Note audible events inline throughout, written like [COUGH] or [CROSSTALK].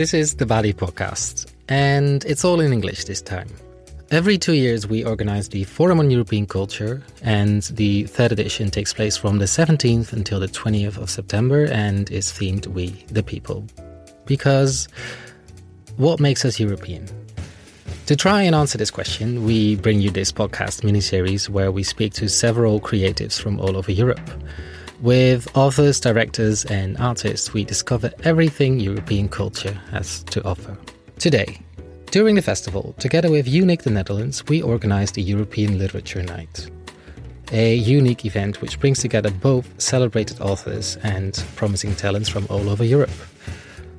This is the Balie podcast, and it's all in English this time. Every two years, we organize the Forum on European Culture, and the third edition takes place from the 17th until the 20th of September and is themed We the People. Because what makes us European? To try and answer this question, we bring you this podcast miniseries where we speak to several creatives from all over Europe. With authors, directors, and artists, we discover everything European culture has to offer. Today, during the festival, together with EUNIC the Netherlands, we organized the European Literature Night. A unique event which brings together both celebrated authors and promising talents from all over Europe.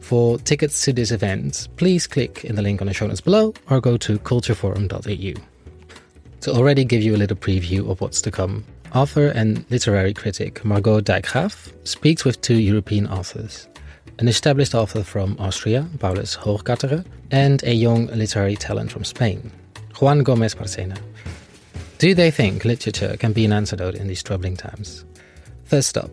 For tickets to this event, please click in the link on the show notes below or go to cultureforum.eu. To already give you a little preview of what's to come, author and literary critic Margot Dijkgraaf speaks with two European authors an established author from Austria, Paulus Hochgatterer, and a young literary talent from Spain, Juan Gomez Barcena. Do they think literature can be an antidote in these troubling times? First up,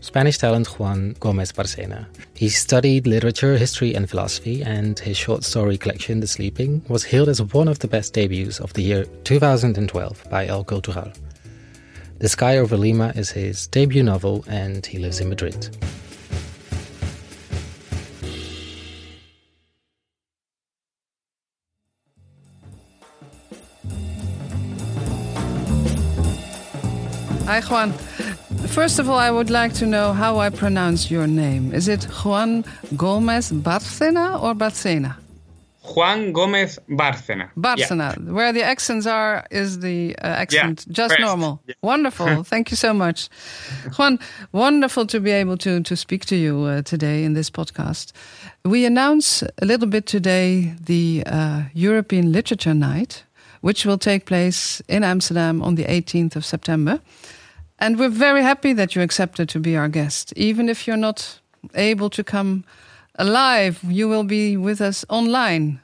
Spanish talent Juan Gomez Barcena. He studied literature, history, and philosophy, and his short story collection, The Sleeping, was hailed as one of the best debuts of the year 2012 by El Cultural. The Sky Over Lima is his debut novel, and he lives in Madrid. Hi, Juan. First of all, I would like to know how I pronounce your name. Is it Juan Gomez Barcena or Barcena? Juan Gomez Barcena. Barcena. Yeah. Where the accents are is the uh, accent yeah, just first. normal. Yeah. Wonderful. [LAUGHS] Thank you so much. Juan, wonderful to be able to, to speak to you uh, today in this podcast. We announce a little bit today the uh, European Literature Night, which will take place in Amsterdam on the 18th of September. And we're very happy that you accepted to be our guest. Even if you're not able to come alive, you will be with us online.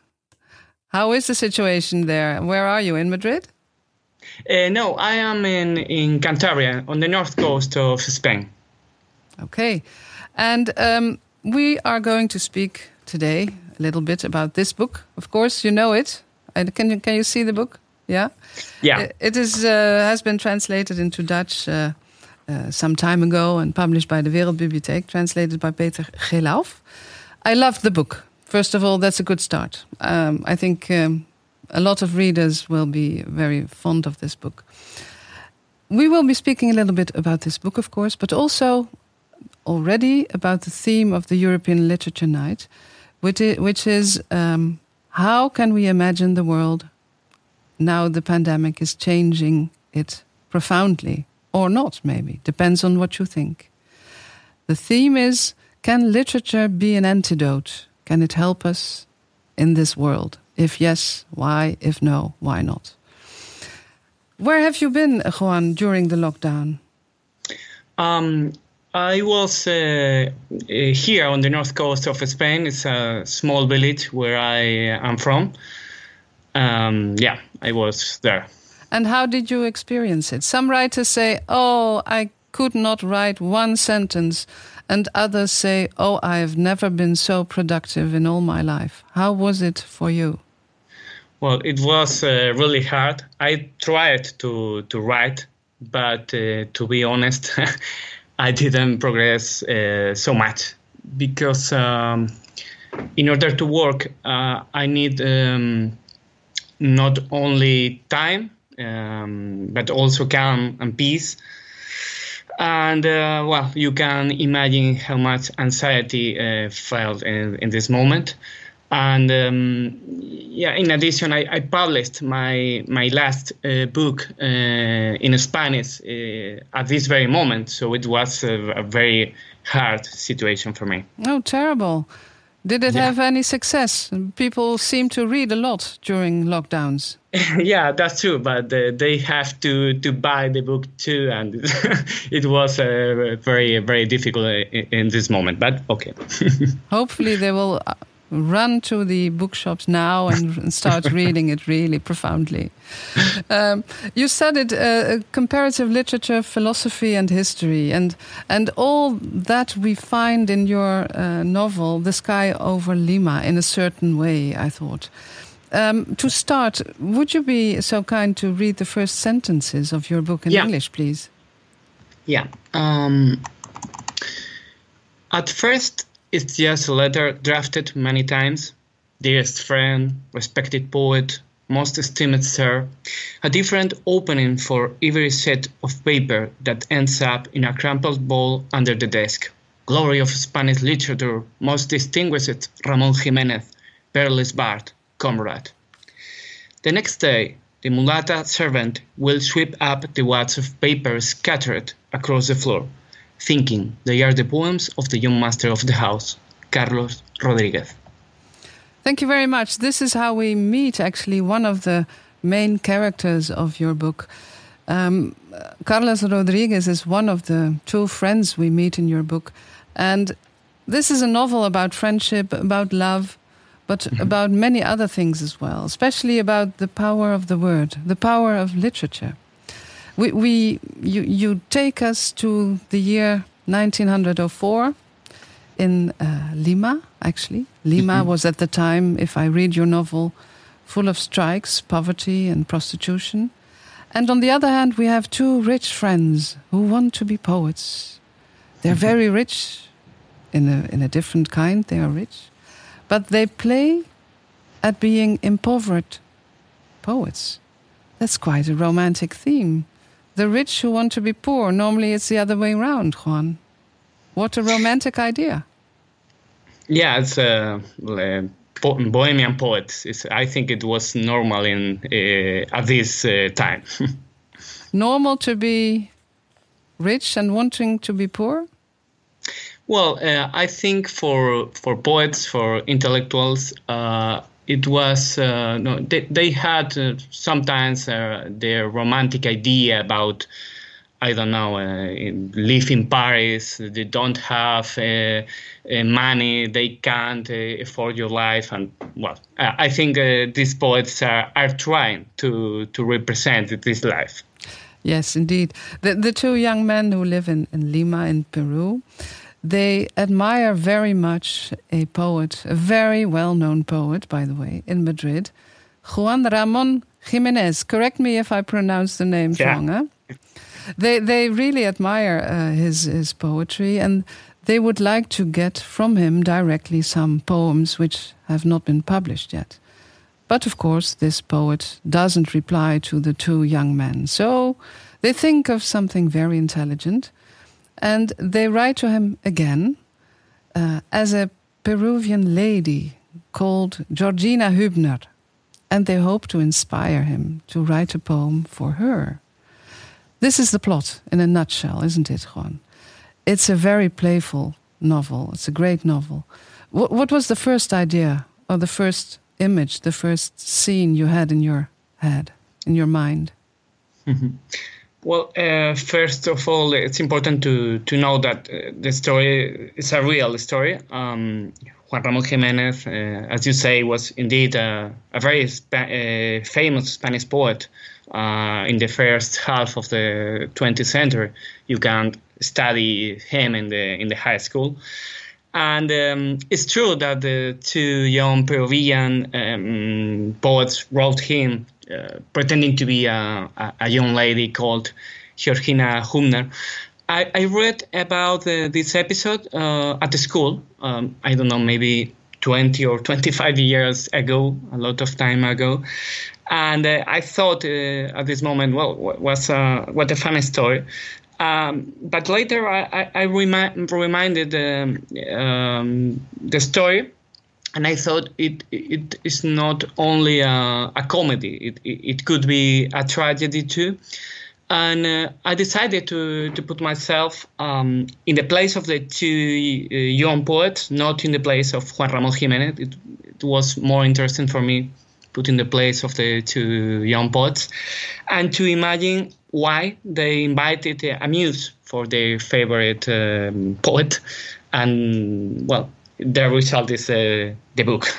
How is the situation there? Where are you? In Madrid? Uh, no, I am in, in Cantabria, on the north coast of Spain. Okay. And um, we are going to speak today a little bit about this book. Of course, you know it. Can you, can you see the book? Yeah, yeah. It is uh, has been translated into Dutch uh, uh, some time ago and published by the Wereldbibliotheek, translated by Peter Gelauf. I loved the book. First of all, that's a good start. Um, I think um, a lot of readers will be very fond of this book. We will be speaking a little bit about this book, of course, but also already about the theme of the European Literature Night, which is, which is um, how can we imagine the world now the pandemic is changing it profoundly or not, maybe. Depends on what you think. The theme is Can literature be an antidote? Can it help us in this world? If yes, why? If no, why not? Where have you been, Juan, during the lockdown? Um, I was uh, here on the north coast of Spain. It's a small village where I am from. Um, yeah, I was there. And how did you experience it? Some writers say, Oh, I could not write one sentence. And others say, Oh, I have never been so productive in all my life. How was it for you? Well, it was uh, really hard. I tried to, to write, but uh, to be honest, [LAUGHS] I didn't progress uh, so much because um, in order to work, uh, I need. Um, not only time um, but also calm and peace and uh, well you can imagine how much anxiety uh, felt in, in this moment and um, yeah in addition I, I, published my my last uh, book uh, in spanish uh, at this very moment so it was a, a, very hard situation for me oh terrible did it yeah. have any success? People seem to read a lot during lockdowns. [LAUGHS] yeah, that's true, but uh, they have to, to buy the book too, and [LAUGHS] it was uh, very very difficult in, in, this moment. But okay. [LAUGHS] Hopefully, they will run to the bookshops now and, start reading it really profoundly. Um, you studied uh, comparative literature, philosophy, and history, and and all that we find in your uh, novel, "The Sky Over Lima," in a certain way. I thought. Um, to start, would you be so kind to read the first sentences of your book in Yeah. English, please? Yeah. Um, at first, it's just a letter drafted many times. Dearest friend, respected poet, most esteemed sir. A different opening for every set of paper that ends up in a crumpled ball under the desk. Glory of Spanish literature, most distinguished Ramon Jimenez, peerless bard, comrade. The next day, the mulata servant will sweep up the wads of paper scattered across the floor, thinking they are the poems of the young master of the house, Carlos Rodriguez. Thank you very much. This is how we meet, actually, one of the main characters of your book. Um, Carlos Rodriguez is one of the two friends we meet in your book. And this is a novel about friendship, about love, but mm-hmm. about many other things as well, especially about the power of the word, the power of literature. We, we you, you take us to the year 1904 in uh, Lima, actually. Lima mm-hmm. was at the time, if I read your novel, full of strikes, poverty, and prostitution. And on the other hand, we have two rich friends who want to be poets. They're mm-hmm. very rich, in a, in a different kind, they are rich. But they play at being impoverished poets. That's quite a romantic theme. The rich who want to be poor. Normally it's the other way around, Juan. What a romantic idea. Yeah, it's uh, uh, Bohemian poets. It's, I think it was normal in uh, at this uh, time. [LAUGHS] Normal to be rich and wanting to be poor? Well, uh, I think for for poets, for intellectuals, uh, it was uh, no, they, they had uh, sometimes uh, their romantic idea about I don't know uh, live in Paris. They don't have money. They can't afford your life, and well, I think these poets are, are trying to to represent this life. Yes, indeed. The, the two young men who live in, in Lima, in Peru, they admire very much a poet, a very well known poet, by the way, in Madrid, Juan Ramon Jimenez. Correct me if I pronounce the name Yeah. wrong. Huh? They, they really admire uh, his, his poetry and they would like to get from him directly some poems which have not been published yet. But of course, this poet doesn't reply to the two young men. So they think of something very intelligent and they write to him again uh, as a Peruvian lady called Georgina Hübner. And they hope to inspire him to write a poem for her. This is the plot in a nutshell, isn't it, Juan? It's a very playful novel. It's a great novel. What, what was the first idea or the first image, the first scene you had in your head, in your mind? [LAUGHS] Well, uh, first of all, it's important to, to know that uh, the story is a real story. Um, Juan Ramon Jimenez, uh, as you say, was indeed a, a very spa- uh, famous Spanish poet uh, in the first half of the 20th century. You can study him in the in the high school. And um, it's true that the two young Peruvian um, poets wrote him uh, pretending to be a, a, young lady called Georgina Hübner. I, I read about uh, this episode uh, at the school. Um, I don't know, maybe 20 or 25 years ago, a lot of time ago. And uh, I thought uh, at this moment, well, what uh, what a funny story. Um, but later I, I, I remi- reminded um, um, the story, and I thought it it is not only a, a comedy; it, it could be a tragedy too. And uh, I decided to to put myself um, in the place of the two uh, young poets, not in the place of Juan Ramon Jimenez. It, it was more interesting for me put in the place of the two young poets, and to imagine why they invited a muse for their favorite um, poet, and well, the result is uh, the book. [LAUGHS]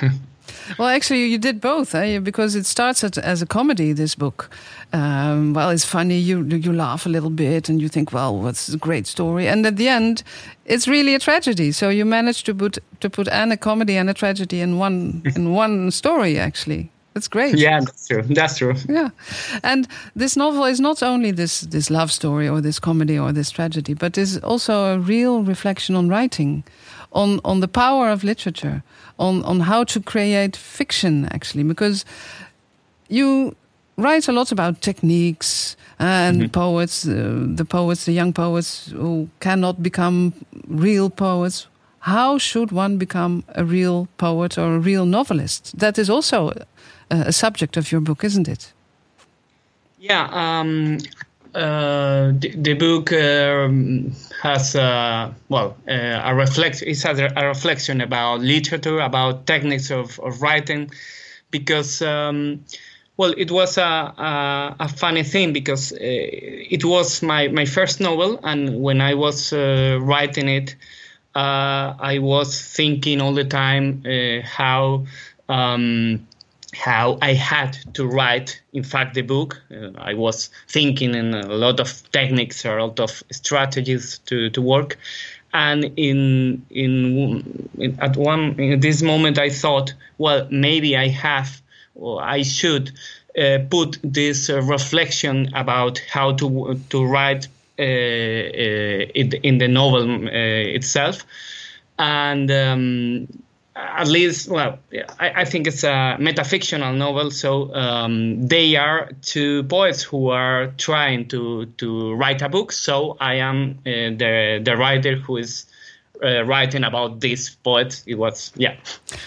Well, actually, you did both, eh? because it starts as a comedy. This book, um, well, it's funny. You you laugh a little bit, and you think, well, what's a great story? And at the end, it's really a tragedy. So you managed to put to put and a comedy and a tragedy in one in one story. Actually, that's great. Yeah, that's true. [LAUGHS] That's true. Yeah, and this novel is not only this this love story or this comedy or this tragedy, but is also a real reflection on writing, on on the power of literature on on how to create fiction actually because you write a lot about techniques and mm -hmm. poets uh, the poets the young poets who cannot become real poets how should one become a real poet or a real novelist? That is also a, a subject of your book isn't it? Yeah um, uh, the, the, book um, has uh, well uh, a reflect it has a, reflection about literature about techniques of, of writing because um, well it was a, a, a, funny thing because uh, it was my, my first novel and when I was uh, writing it uh, I was thinking all the time how um, how I had to write, in fact, the book. Uh, I was thinking in a lot of techniques or a lot of strategies to, to work. And in, in, in at one in this moment, I thought, well, maybe I have or I should uh, put this uh, reflection about how to to write uh, uh, in, in the novel uh, itself. And um, at least, well, I, I, think it's a metafictional novel. So um, they are two poets who are trying to to write a book. So I am uh, the the writer who is uh, writing about this poet. It was yeah,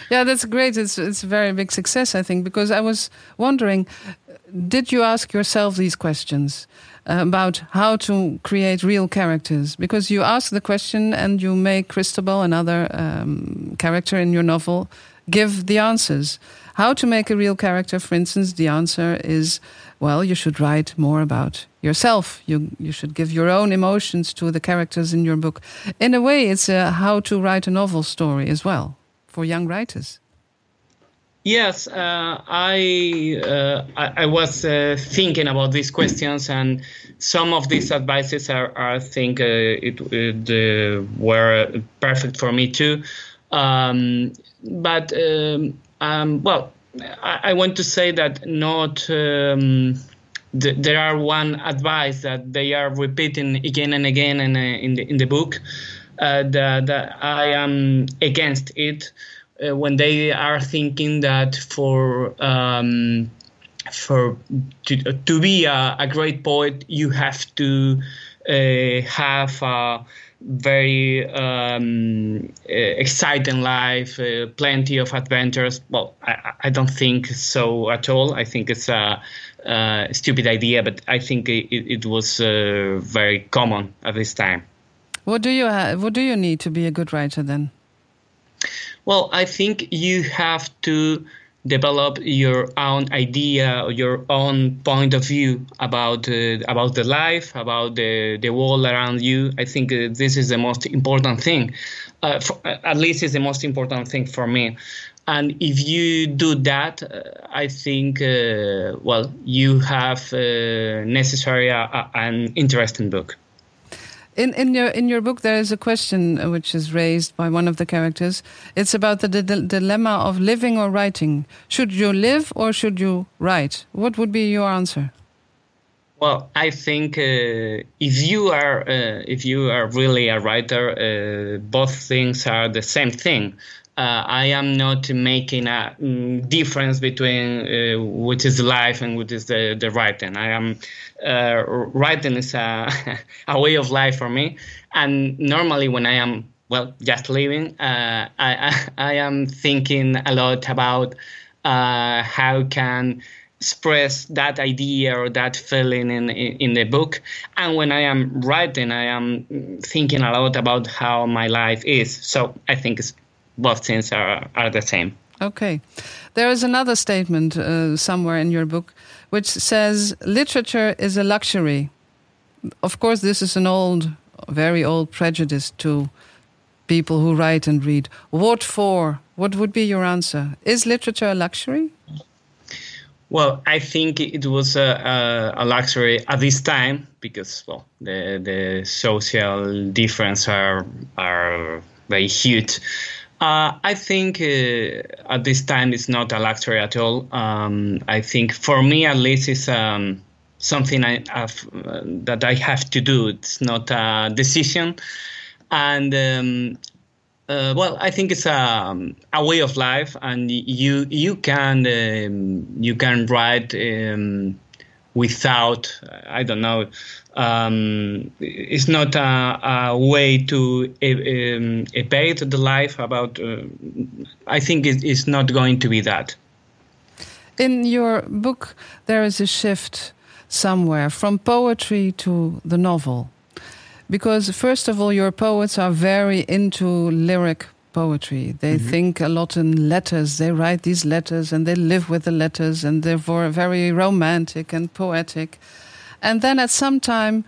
yeah, that's great. It's it's a very big success, I think, because I was wondering, did you ask yourself these questions? About how to create real characters because you ask the question and you make Cristobal, another um, character in your novel, give the answers. How to make a real character, for instance, the answer is well, you should write more about yourself. You, you should give your own emotions to the characters in your book. In a way, it's a how to write a novel story as well for young writers. Yes, uh, I, uh, I, I was uh, thinking about these questions, and some of these advices are, are I think, uh, it, it uh, were perfect for me too. Um, but um, um, well, I, I, want to say that not. Um, th- there are one advice that they are repeating again and again in, uh, in the in the book that, that I am against it uh, when they are thinking that for um, for to, to be a, a, great poet you have to uh, have a very um, uh, exciting life, uh, plenty of adventures. Well, I, I, don't think so at all. I think it's a, a stupid idea, but I think it, it was uh, very common at this time. What do you what do you need to be a good writer then? Well, I think you have to develop your own idea or your own point of view about uh, about the life, about the the world around you. I think uh, this is the most important thing. Uh, for, at least it's the most important thing for me. And if you do that, uh, I think uh, well you have uh, necessary an interesting book. In in your in your book, there is a question uh, which is raised by one of the characters. It's about the, the dilemma of living or writing. Should you live or should you write? What would be your answer? Well, I think uh, if you are uh, if you are really a writer, uh, both things are the same thing uh, I am not making a um, difference between uh, which is life and which is the, the writing. I am uh, writing is a, [LAUGHS] a way of life for me, and normally when I am well just living, uh, I, I, [LAUGHS] I am thinking a lot about uh, how can express that idea or that feeling in, in, in the book. And when I am writing, I am thinking a lot about how my life is. So I think it's both things are, are the same. Okay. There is another statement uh, somewhere in your book which says literature is a luxury. Of course, this is an old, very old prejudice to people who write and read. What for? What would be your answer? Is literature a luxury? Well, I think it was a, a, a, luxury at this time because well, the the social difference are are very huge. Uh, I think uh, at this time it's not a luxury at all. Um, I think for me at least it's um, something I have uh, that I have to do. It's not a decision, and um, uh, well, I think it's a, a way of life, and you you can um, you can write um, without I don't know. Um, it's not a, a way to um, evade the life. About uh, I think it, it's not going to be that. In your book, there is a shift somewhere from poetry to the novel because first of all your poets are very into lyric poetry they mm-hmm. think a lot in letters they write these letters and they live with the letters and they're very romantic and poetic and then at some time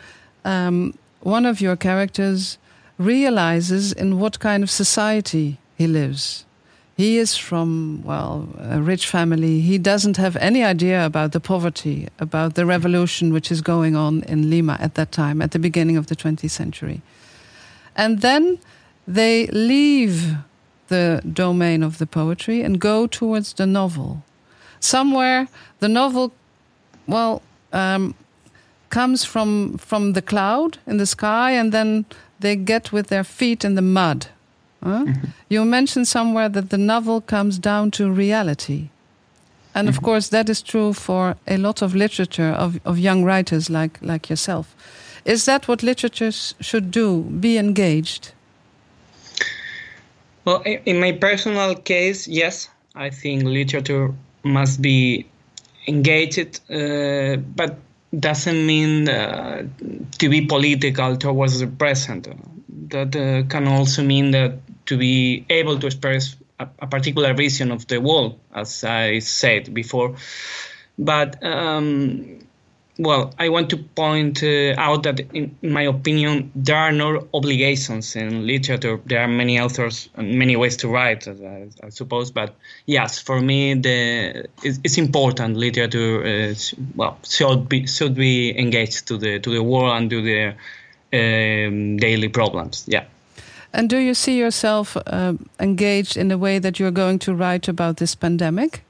um, one of your characters realizes in what kind of society he lives he is from, well, a rich family. He doesn't have any idea about the poverty, about the revolution which is going on in Lima at that time, at the beginning of the 20th century. And then they leave the domain of the poetry and go towards the novel. Somewhere, the novel, well, um, comes from, from the cloud in the sky, and then they get with their feet in the mud Huh? Mm-hmm. You mentioned somewhere that the novel comes down to reality. And of mm-hmm. course, that is true for a lot of literature of, of young writers like, like yourself. Is that what literature should do? Be engaged? Well, in my personal case, yes. I think literature must be engaged, uh, but doesn't mean uh, to be political towards the present. That uh, can also mean that to be able to express a, a, particular vision of the world, as I said before. But um, well, I want to point uh, out that, in, my opinion, there are no obligations in literature. There are many authors, and many ways to write, I, I, suppose. But yes, for me, the it's, it's important. Literature, uh, well, should be should be engaged to the to the world and to the um, daily problems. Yeah. And do you see yourself uh, engaged in the way that you're going to write about this pandemic?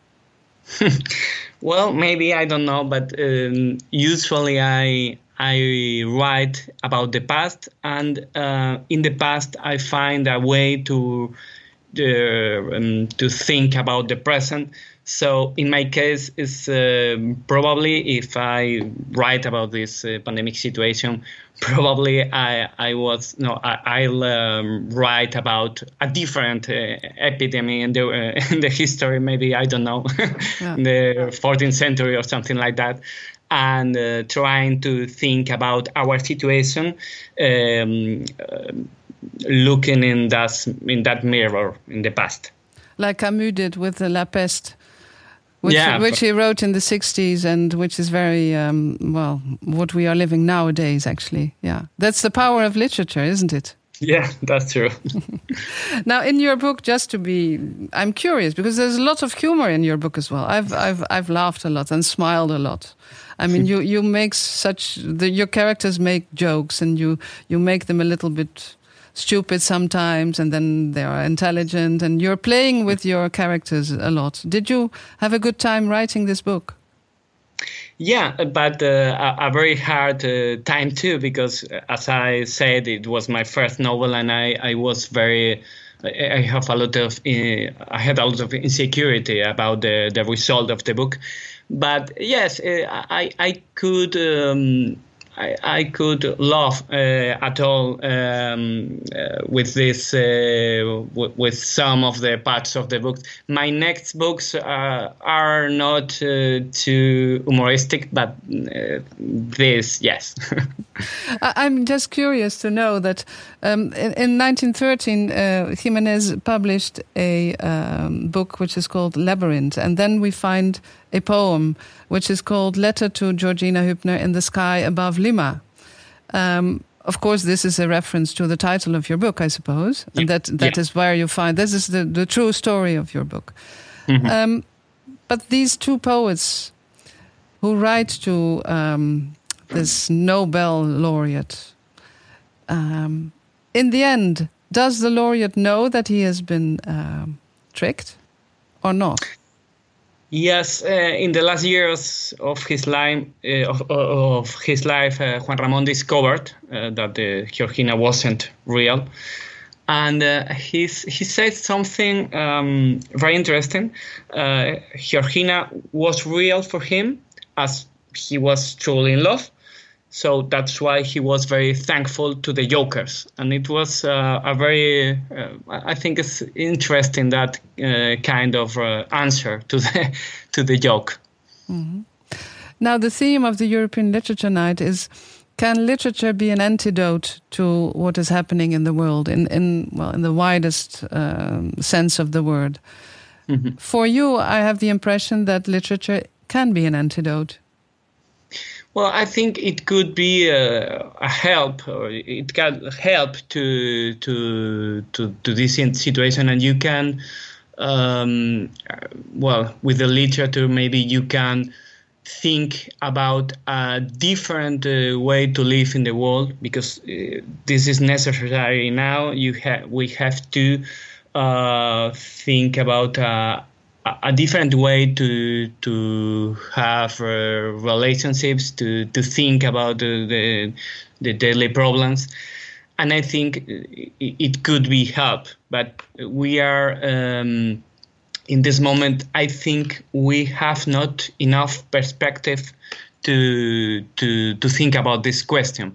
[LAUGHS] well, maybe I don't know, but um, usually I I write about the past, and uh, in the past I find a way to uh, um, to think about the present. So in my case, it's uh, probably if I write about this uh, pandemic situation, [LAUGHS] probably I I was no I, will um, write about a different uh, epidemic in the uh, [LAUGHS] in the history. Maybe I don't know, yeah. [LAUGHS] the 14th century or something like that and uh, trying to think about our situation, um, uh, looking in that in that mirror in the past. Like Camus did with the La Peste which, yeah, which he wrote in the 60s and which is very, um, well, what we are living nowadays, actually. Yeah. That's the power of literature, isn't it? Yeah, that's true. [LAUGHS] [LAUGHS] now, in your book, just to be, I'm curious because there's a lot of humor in your book as well. I've, I've, I've laughed a lot and smiled a lot. I mean, [LAUGHS] you, you make such, the, your characters make jokes and you, you make them a little bit stupid sometimes and then they are intelligent and you're playing with your characters a lot. Did you have a good time writing this book? Yeah, but uh, a, a, very hard uh, time too, because uh, as I said, it was my first novel, and I, I was very, I have a lot of, uh, I had a lot of insecurity about the, the result of the book. But yes, uh, I, I could um, I, could laugh uh, at all um, uh, with this uh, w- with some of the parts of the book. My next books uh, are not uh, too humoristic, but uh, this, yes. [LAUGHS] I'm just curious to know that um, in, in, 1913, Jimenez published a um, book which is called Labyrinth, and then we find a poem which is called Letter to Georgina Hübner in the Sky Above Lima. Um, of course, this is a reference to the title of your book, I suppose, yeah. and that that yeah. is where you find this is the the true story of your book. Mm-hmm. Um, but these two poets who write to um, this Nobel laureate, um, in the end, does the laureate know that he has been um, tricked or not? Yes, uh, in the last years of his life, uh, of, of, his life, uh, Juan Ramon discovered that Georgina wasn't real, and he he said something um, very interesting. Georgina was real for him, as he was truly in love, so that's why he was very thankful to the Jokers, and it was uh, a very, uh, I think it's interesting that uh, kind of uh, answer to the [LAUGHS] to the joke. Mm-hmm. Now, the theme of the European Literature Night is: Can literature be an antidote to what is happening in the world, in in well, in the widest um, sense of the word? Mm-hmm. For you, I have the impression that literature can be an antidote. Well, I think it could be a, a help, or it can help to to to to this situation, and you can, um, well, with the literature, maybe you can think about a different uh, way to live in the world because uh, this is necessary now. You have we have to uh, think about uh, a different way to to have uh, relationships, to to think about the, the, the daily problems, and I think it, could be help. But we are um, in this moment. I think we have not enough perspective to to to think about this question.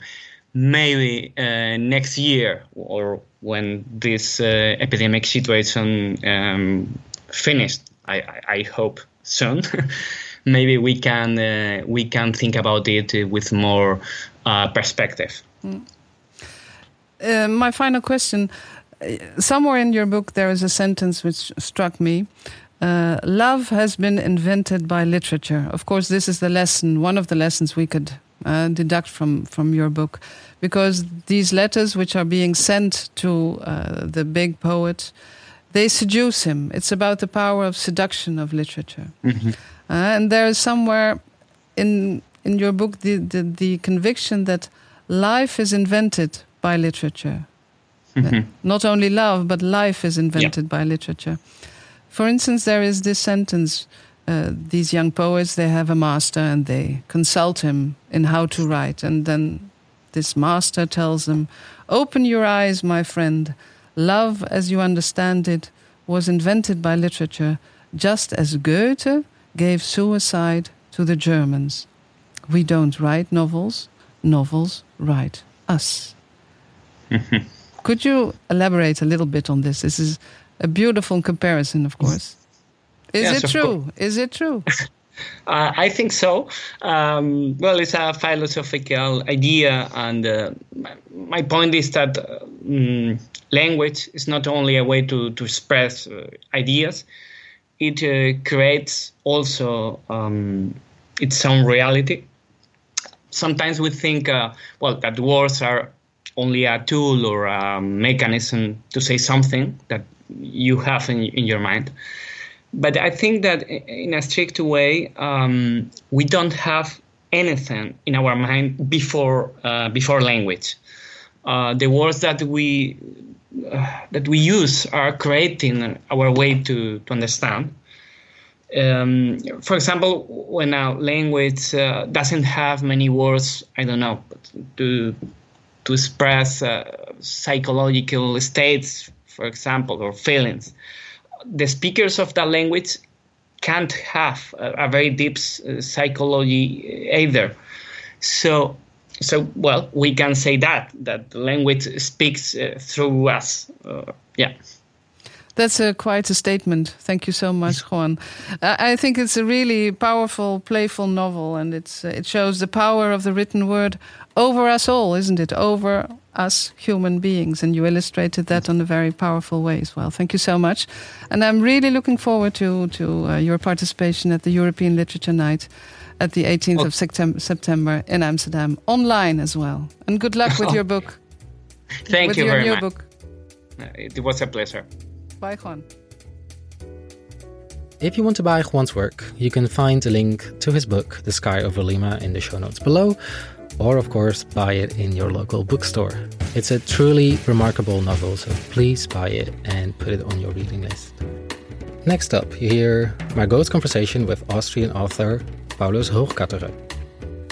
Maybe uh, next year or when this uh, epidemic situation um, finished I, I hope soon. [LAUGHS] Maybe we can uh, we can think about it with more uh, perspective. Mm. Uh, my final question: uh, Somewhere in your book, there is a sentence which struck me. Uh, love has been invented by literature. Of course, this is the lesson, one of the lessons we could uh, deduct from, from your book, because these letters which are being sent to the big poet, they seduce him. It's about the power of seduction of literature. Mm-hmm. Uh, and there is somewhere in in your book the, the, the conviction that life is invented by literature. Mm-hmm. Not only love, but life is invented yeah. by literature. For instance, there is this sentence uh, these young poets they have a master and they consult him in how to write and then this master tells them open your eyes my friend Love, as you understand it, was invented by literature just as Goethe gave suicide to the Germans. We don't write novels, novels write us. [LAUGHS] Could you elaborate a little bit on this? This is a beautiful comparison, of course. Is yes, it true? Is it true? [LAUGHS] Uh, I think so. Um, well, it's a philosophical idea, and uh, my point is that um, language is not only a way to, to express uh, ideas, it uh, creates also um, its own reality. Sometimes we think, uh, well, that words are only a tool or a mechanism to say something that you have in, in your mind. But I think that in a strict way, um, we don't have anything in our mind before uh, before language. Uh, the words that we uh, that we use are creating our way to, to understand. Um, for example, when a language uh, doesn't have many words, I don't know, to to express uh, psychological states, for example, or feelings, the speakers of that language can't have a, a very deep uh, psychology either. So so well we can say that that the language speaks uh, through us uh, yeah That's a, quite a statement. Thank you so much, Juan. Uh, I think it's a really powerful, playful novel, and it's uh, it shows the power of the written word over us all, isn't it? Over us human beings, and you illustrated that on a very powerful way as well. Thank you so much, and I'm really looking forward to to uh, your participation at the European Literature Night at the 18th of September, September in Amsterdam, online as well. And good luck with [LAUGHS] your book. Thank with you your very new much. book. It was a pleasure. Bye, Juan. If you want to buy Juan's work, you can find a link to his book, The Sky Over Lima, in the show notes below, or of course, buy it in your local bookstore. It's a truly remarkable novel, so please buy it and put it on your reading list. Next up, you hear Margot's conversation with Austrian author Paulus Hochgatterer.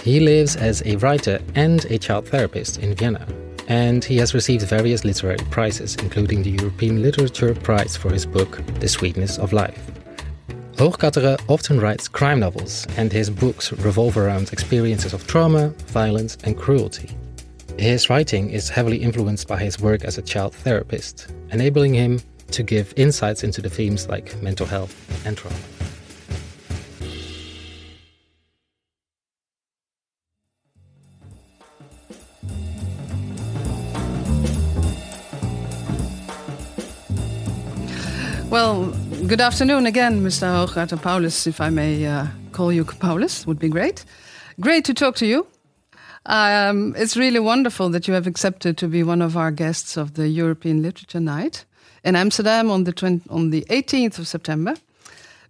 He lives as a writer and a child therapist in Vienna, and he has received various literary prizes, including the European Literature Prize for his book The Sweetness of Life. Hochgatterer often writes crime novels, and his books revolve around experiences of trauma, violence, and cruelty. His writing is heavily influenced by his work as a child therapist, enabling him to give insights into the themes like mental health and trauma. Well, good afternoon again, Mr. Hooggaard Paulus, if I may uh, call you Paulus, would be great. Great to talk to you. Um, it's really wonderful that you have accepted to be one of our guests of the European Literature Night in Amsterdam on the 20, on the 18th of September.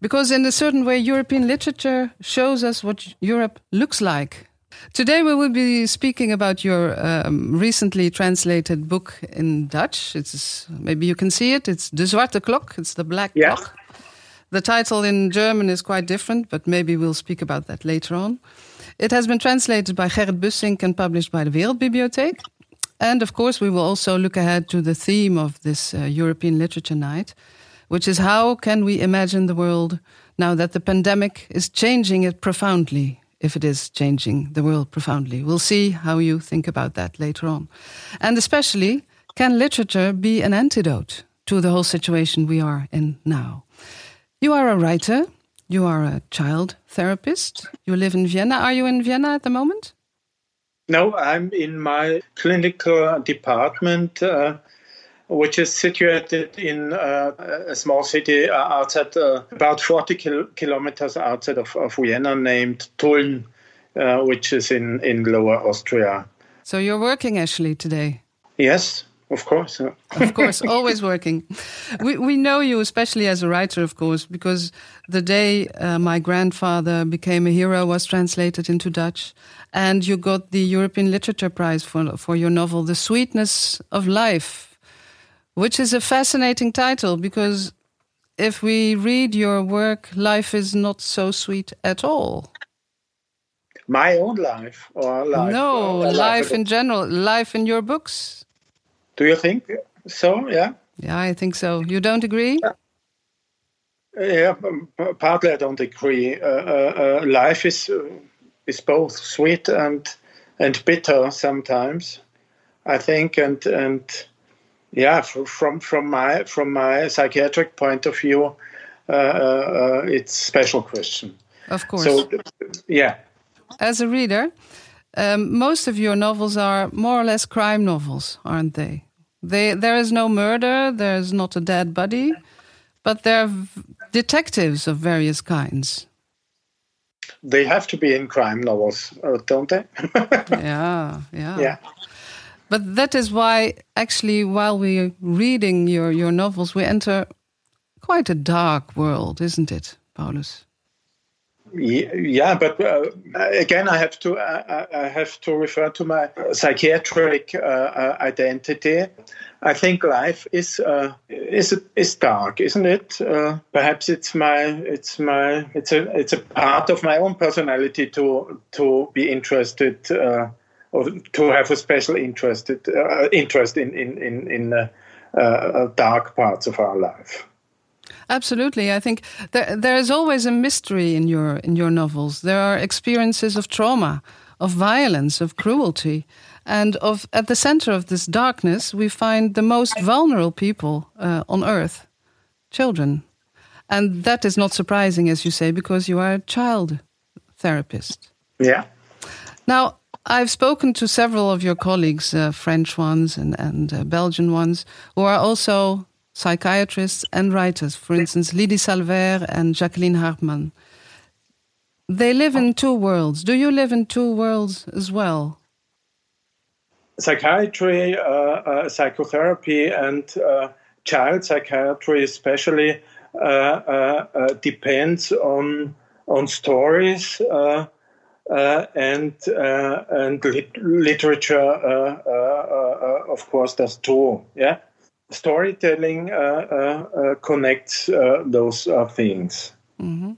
Because in a certain way, European literature shows us what Europe looks like. Today we will be speaking about your um, recently translated book in Dutch. It's maybe you can see it. It's De Zwarte Klok. It's the black Yeah. clock. The title in German is quite different, but maybe we'll speak about that later on. It has been translated by Gerrit Bussink and published by the Wereldbibliotheek. And of course, we will also look ahead to the theme of this uh, European Literature Night, which is how can we imagine the world now that the pandemic is changing it profoundly, if it is changing the world profoundly. We'll see how you think about that later on. And especially, can literature be an antidote to the whole situation we are in now? You are a writer, you are a child therapist, you live in Vienna. Are you in Vienna at the moment? No, I'm in my clinical department, uh, which is situated in uh, a small city uh, outside, uh, about 40 kil- kilometers outside of, of Vienna, named Tulln, uh, which is in, in Lower Austria. So you're working actually today. Yes, of course. of course, [LAUGHS] always working. We we know you especially as a writer, of course, because the day uh, my grandfather became a hero was translated into Dutch, and you got the European Literature Prize for for your novel, The Sweetness of Life, which is a fascinating title because if we read your work, life is not so sweet at all. My own life, or life? no, or life in general, life in your books. Do you think so? Yeah. Yeah, I think so. You don't agree? Yeah, um, p- partly I don't agree. Uh, uh, uh, life is uh, is both sweet and and bitter sometimes. I think, and and yeah, from from my from my psychiatric point of view, uh, uh, uh, it's special question. Of course. So yeah, as a reader, um, most of your novels are more or less crime novels, aren't they? They there is no murder, there is not a dead body, but they're detectives of various kinds. they have to be in crime novels, don't they? [LAUGHS] yeah, yeah, yeah. But that is why, actually, while we're reading your your novels, we enter quite a dark world, isn't it, Paulus? Yeah, but uh, again, I have to I, I- have to refer to my psychiatric uh, uh, identity. I think life is uh, is is dark, isn't it? Uh, perhaps it's my it's my it's a it's a part of my own personality to to be interested uh, or to have a special interested uh, interest in in in, in uh, uh, dark parts of our life. Absolutely, I think there there is always a mystery in your in your novels. There are experiences of trauma, of violence, of cruelty, and of at the center of this darkness we find the most vulnerable people uh, on earth, children. And that is not surprising, as you say, because you are a child therapist. Yeah. Now, I've spoken to several of your colleagues, uh, French ones and, and uh, Belgian ones, who are also psychiatrists and writers. For instance, Lydie Salvayre and Jacqueline Harpman. They live in two worlds. Do you live in two worlds as well? Psychiatry, uh, uh psychotherapy, and uh, child psychiatry, especially, uh, depends on on stories uh, Uh, and uh, and lit- literature, uh, uh, uh, of course, does too. Yeah, storytelling connects those things. Mm-hmm.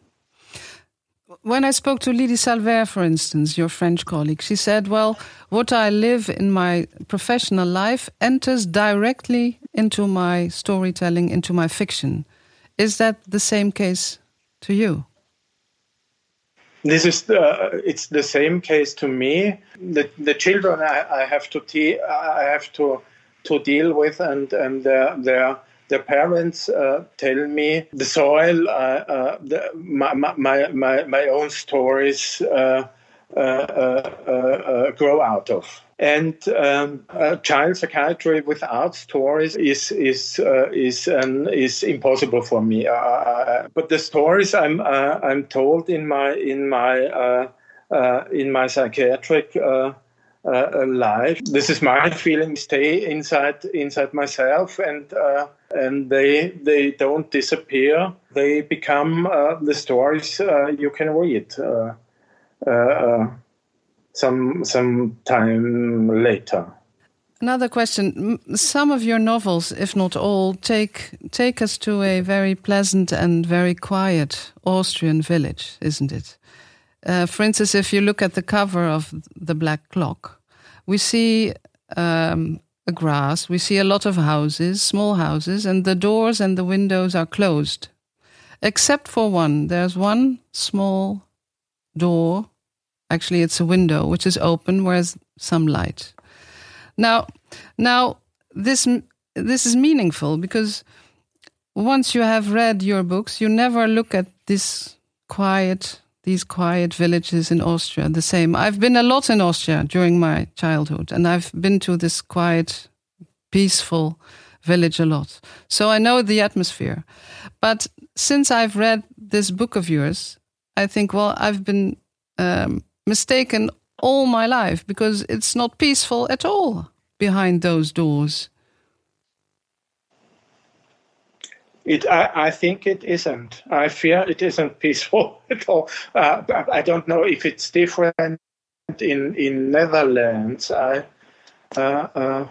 When I spoke to Lydie Salvayre, for instance, your French colleague, she said, Well, what I live in my professional life enters directly into my storytelling, into my fiction. Is that the same case to you? This is uh, it's the same case to me. The the children I, I have to te- I have to to deal with, and and their their, their parents uh, tell me the soil, uh, uh the, my, my my my own stories uh, grow out of. And um, child psychiatry without stories is is uh, is um, is impossible for me. Uh, uh, but the stories I'm uh, I'm told in my in my uh, uh, in my psychiatric life, this is my feeling. Stay inside inside myself, and and they they don't disappear. They become the stories you can read some some time later. Another question: Some of your novels, if not all, take take us to a very pleasant and very quiet Austrian village, isn't it? Uh, for instance, if you look at the cover of the Black Clock, we see um, a grass, we see a lot of houses, small houses, and the doors and the windows are closed, except for one. There's one small door Actually, it's a window which is open, where's some light. Now, now this this is meaningful because once you have read your books, you never look at this quiet these quiet villages in Austria the same. I've been a lot in Austria during my childhood, and I've been to this quiet, peaceful village a lot. So I know the atmosphere. But since I've read this book of yours, I think, well, I've been um, mistaken all my life because it's not peaceful at all behind those doors. It, I, I, think it isn't. I fear it isn't peaceful [LAUGHS] at all. Uh, I don't know if it's different in in Netherlands. I uh, uh,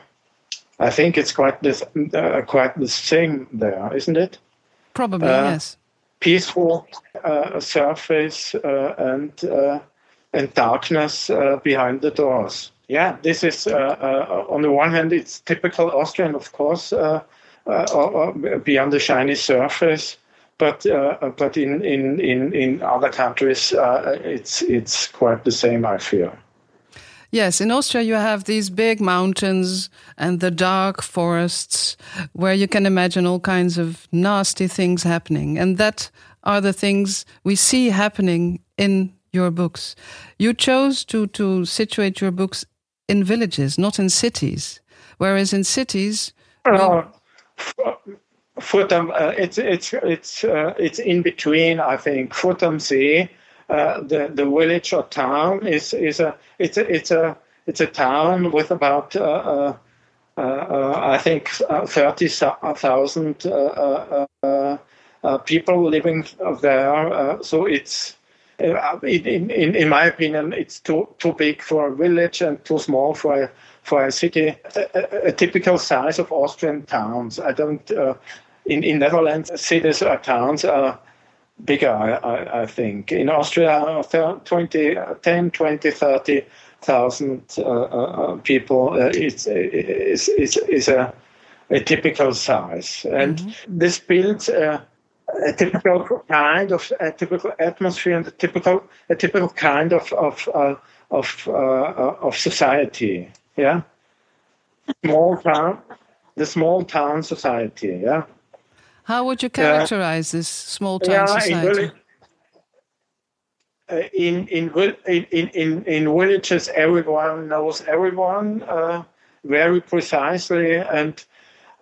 I think it's quite this uh, quite the same there, isn't it? Probably uh, yes. Peaceful uh, surface and and darkness uh, behind the doors. Yeah, this is uh, uh, on the one hand, it's typical Austrian, of course, beyond the shiny surface but uh, but in, in, in, in other countries uh, it's it's quite the same I fear. Yes, in Austria you have these big mountains and the dark forests where you can imagine all kinds of nasty things happening and that are the things we see happening in your books. You chose to, to situate your books in villages, not in cities. Whereas in cities. Uh, Furth am, uh, it's it's it's uh, it's in between. I think Furth am See, uh, the the village or town is is a it's a it's a it's a town with about uh, uh, uh I think thirty thousand people living there. so it's uh, in, in, in my opinion, it's too too big for a village and too small for a, for a city. A, a, typical size of Austrian towns. I don't. Uh, in in Netherlands, cities or towns are bigger. I, I, think in Austria, 20, 10, 20, 30 thousand uh, uh, people uh, is, is is is a a typical size, and mm-hmm. this builds. Uh, a typical kind of a typical atmosphere and a typical a typical kind of of uh, of uh, of society. Yeah, small town, the small town society. Yeah. How would you characterize this small town society? In, uh, in, in, in, in, in villages, everyone knows everyone uh, very precisely, and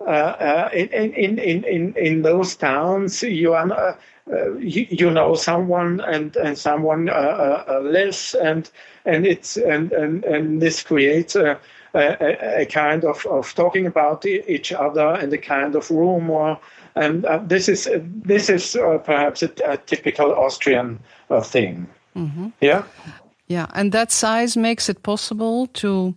uh, uh in, in, in, in, in those towns, you are. Uh, you, you, know someone and and someone less and and it's and and, and this creates a, a, a, kind of, of talking about each other and a kind of rumor and uh, this is this is uh, perhaps a, a, typical Austrian uh, thing. Mm-hmm. Yeah, yeah, and that size makes it possible to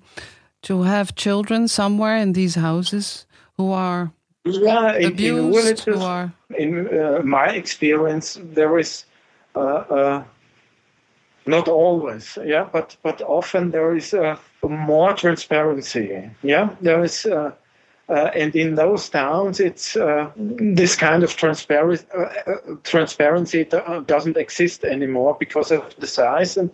to have children somewhere in these houses who are yeah, in, abused, in villages, are... in uh, my experience, there is uh, uh, not always, yeah, but but often there is more transparency. Yeah, there is. Uh, and in those towns, it's uh, this kind of transparency. Uh, uh transparency doesn't exist anymore because of the size, and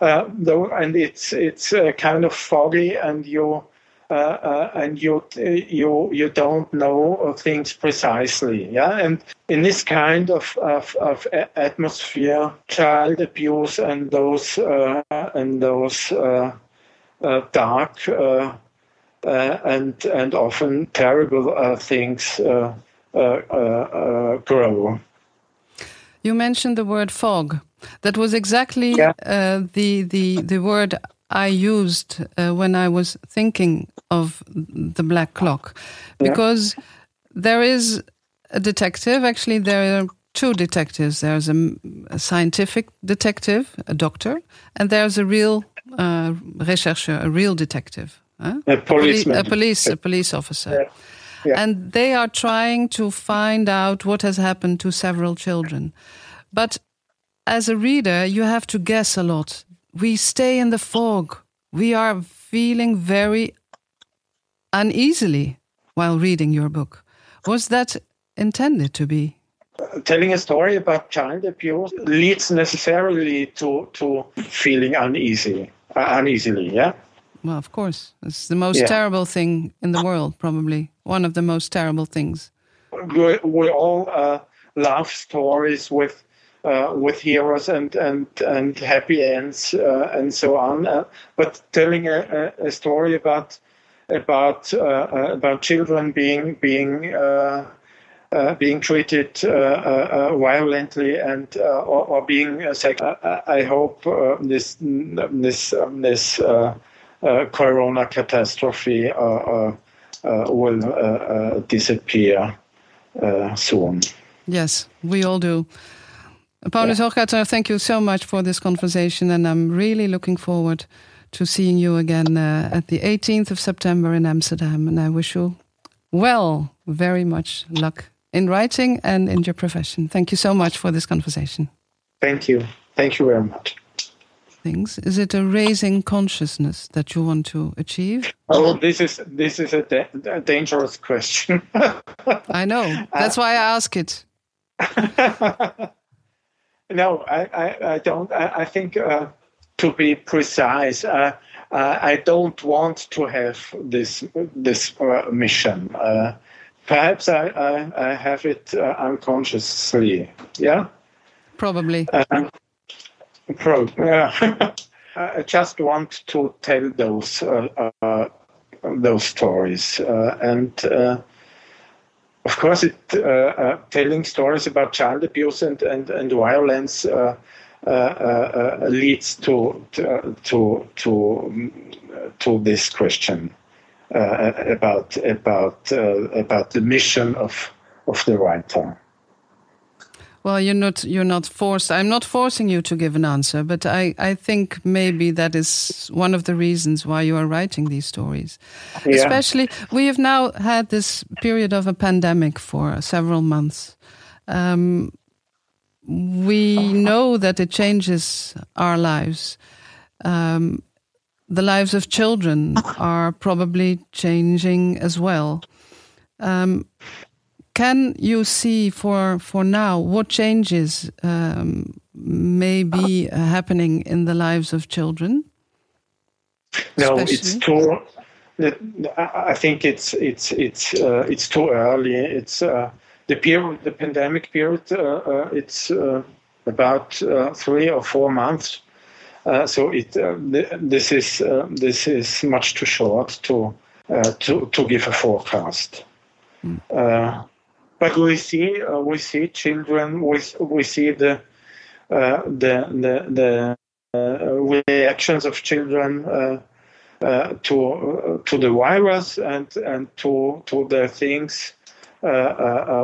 uh, though, and it's it's uh, kind of foggy, and you and you you you don't know things precisely. Yeah, and in this kind of of, of atmosphere, child abuse and those and those dark uh, and and often terrible uh, things uh, grow. You mentioned the word fog. That was exactly yeah. the the the word I used when I was thinking of the black clock, because yeah. there is a detective. Actually, there are two detectives. There's a, a, scientific detective, a doctor, and there's a real uh, rechercheur, a real detective. Huh? A policeman. A police, a police officer. Yeah. Yeah. And they are trying to find out what has happened to several children. But as a reader, you have to guess a lot. We stay in the fog. We are feeling very uneasily while reading your book. Was that intended to be? Telling a story about child abuse leads necessarily to, to feeling uneasy, uh, uneasily, yeah? Well, of course. It's the most yeah. terrible thing in the world, probably. One of the most terrible things. We, we all uh, love stories with uh, with heroes and and and happy ends uh, and so on. Uh, but telling a, a, story about about uh, uh, about children being being being treated violently and or, or, being sick. I, I hope this this um, this uh, corona catastrophe uh, uh, will disappear soon. Yes, we all do. Paulus yeah. thank you so much for this conversation, and I'm really looking forward to seeing you again uh, at the 18th of September in Amsterdam. And I wish you well, very much luck in writing and in your profession. Thank you so much for this conversation. Thank you. Thank you very much things? Is it a raising consciousness that you want to achieve? Oh, this is this is a, da- a dangerous question. [LAUGHS] I know. That's uh, why I ask it. [LAUGHS] no, I, I, I, don't. I, I think uh, to be precise, uh, uh I don't want to have this this uh, mission. Uh, perhaps I, I, I, have it unconsciously. Yeah. Probably. Pro, yeah. [LAUGHS] I just want to tell those uh, uh, those stories, uh, and uh, of course, it, uh, uh, telling stories about child abuse and and, and violence leads to to to to this question about about about the mission of of the writer. Well, you're not you're not forced. I'm not forcing you to give an answer, but I, I think maybe that is one of the reasons why you are writing these stories. Yeah. Especially, we have now had this period of a pandemic for several months. Um, we know that it changes our lives. Um, the lives of children are probably changing as well. Um, can you see for for now what changes um, may be uh, happening in the lives of children? No, especially? it's too. I think it's it's it's uh, it's too early. It's uh, the period, the pandemic period, it's about three or four months. so it this is this is much too short to to to give a forecast. Mm. But we see uh, we see children we we see the uh, the the the uh, reactions of children uh, uh, to uh, to the virus and and to to the things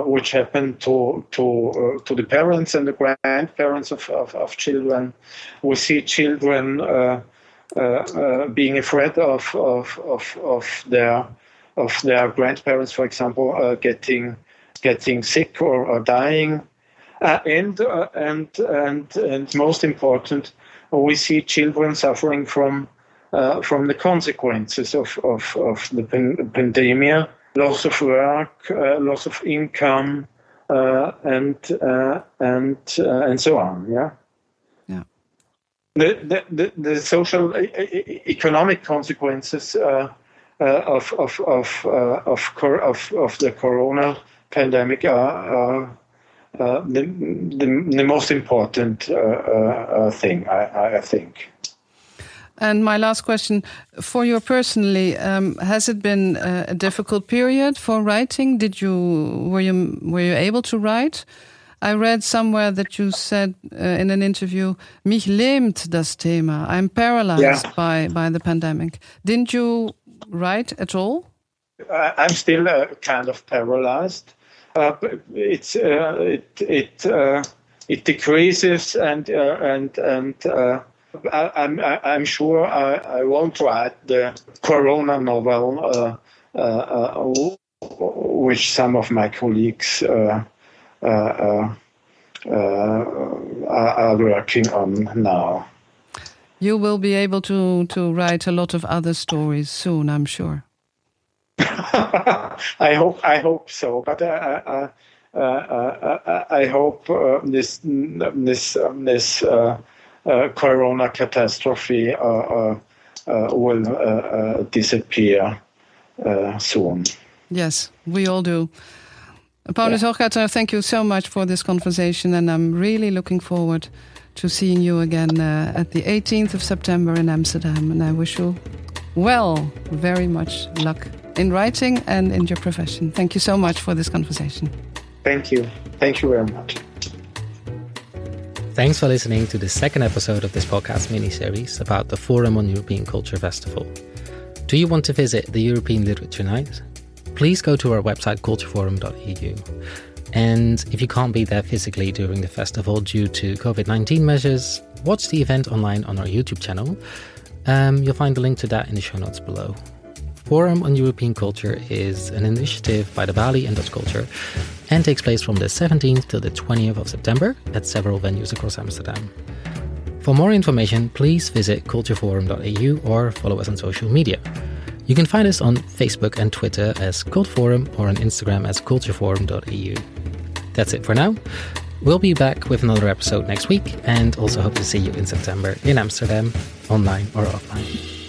which happen to to to the parents and the grandparents of, of, of children. We see children being afraid of, of of of their of their grandparents, for example, getting getting sick or, or dying. Uh, and uh, and and and most important, we see children suffering from uh, from the consequences of, of, of the pan- pandemic, loss of work, uh, loss of income, uh, and uh, and uh, and so on. Yeah. Yeah. The the, the, the social economic consequences uh, of of of of, cor- of of the corona pandemic are. the, the, the most important thing, I, I think. And my last question for you personally: um, Has it been a difficult period for writing? Did you were you were you able to write? I read somewhere that you said uh, in an interview, "Mich lähmt das Thema." I'm paralyzed yeah. by by the pandemic. Didn't you write at all? I'm still uh, kind of paralyzed. Uh, uh, it it uh, it decreases and uh, and and I, am I'm, I'm sure I, I won't write the Corona novel, which some of my colleagues are, working on now. You will be able to, to write a lot of other stories soon, I'm sure. [LAUGHS] I hope I hope so, but I I, I hope this this um, this uh, corona catastrophe uh, uh, will disappear soon. Yes, we all do. Paulus yeah. thank you so much for this conversation, and I'm really looking forward to seeing you again uh, at the 18th of September in Amsterdam. And I wish you well, very much luck in writing and in your profession. Thank you so much for this conversation. Thank you. Thank you very much. Thanks for listening to the second episode of this podcast mini-series about the Forum on European Culture Festival. Do you want to visit the European Literature Night? Please go to our website cultureforum.eu. And if you can't be there physically during the festival due to COVID 19 measures, watch the event online on our YouTube channel. Um, you'll find the link to that in the show notes below. Forum on European Culture is an initiative by the Balie and Dutch Culture and takes place from the 17th to the 20th of September at several venues across Amsterdam. For more information, please visit cultureforum.eu or follow us on social media. You can find us on Facebook and Twitter as Cultforum or on Instagram as cultureforum.eu. That's it for now. We'll be back with another episode next week and also hope to see you in September in Amsterdam, online or offline.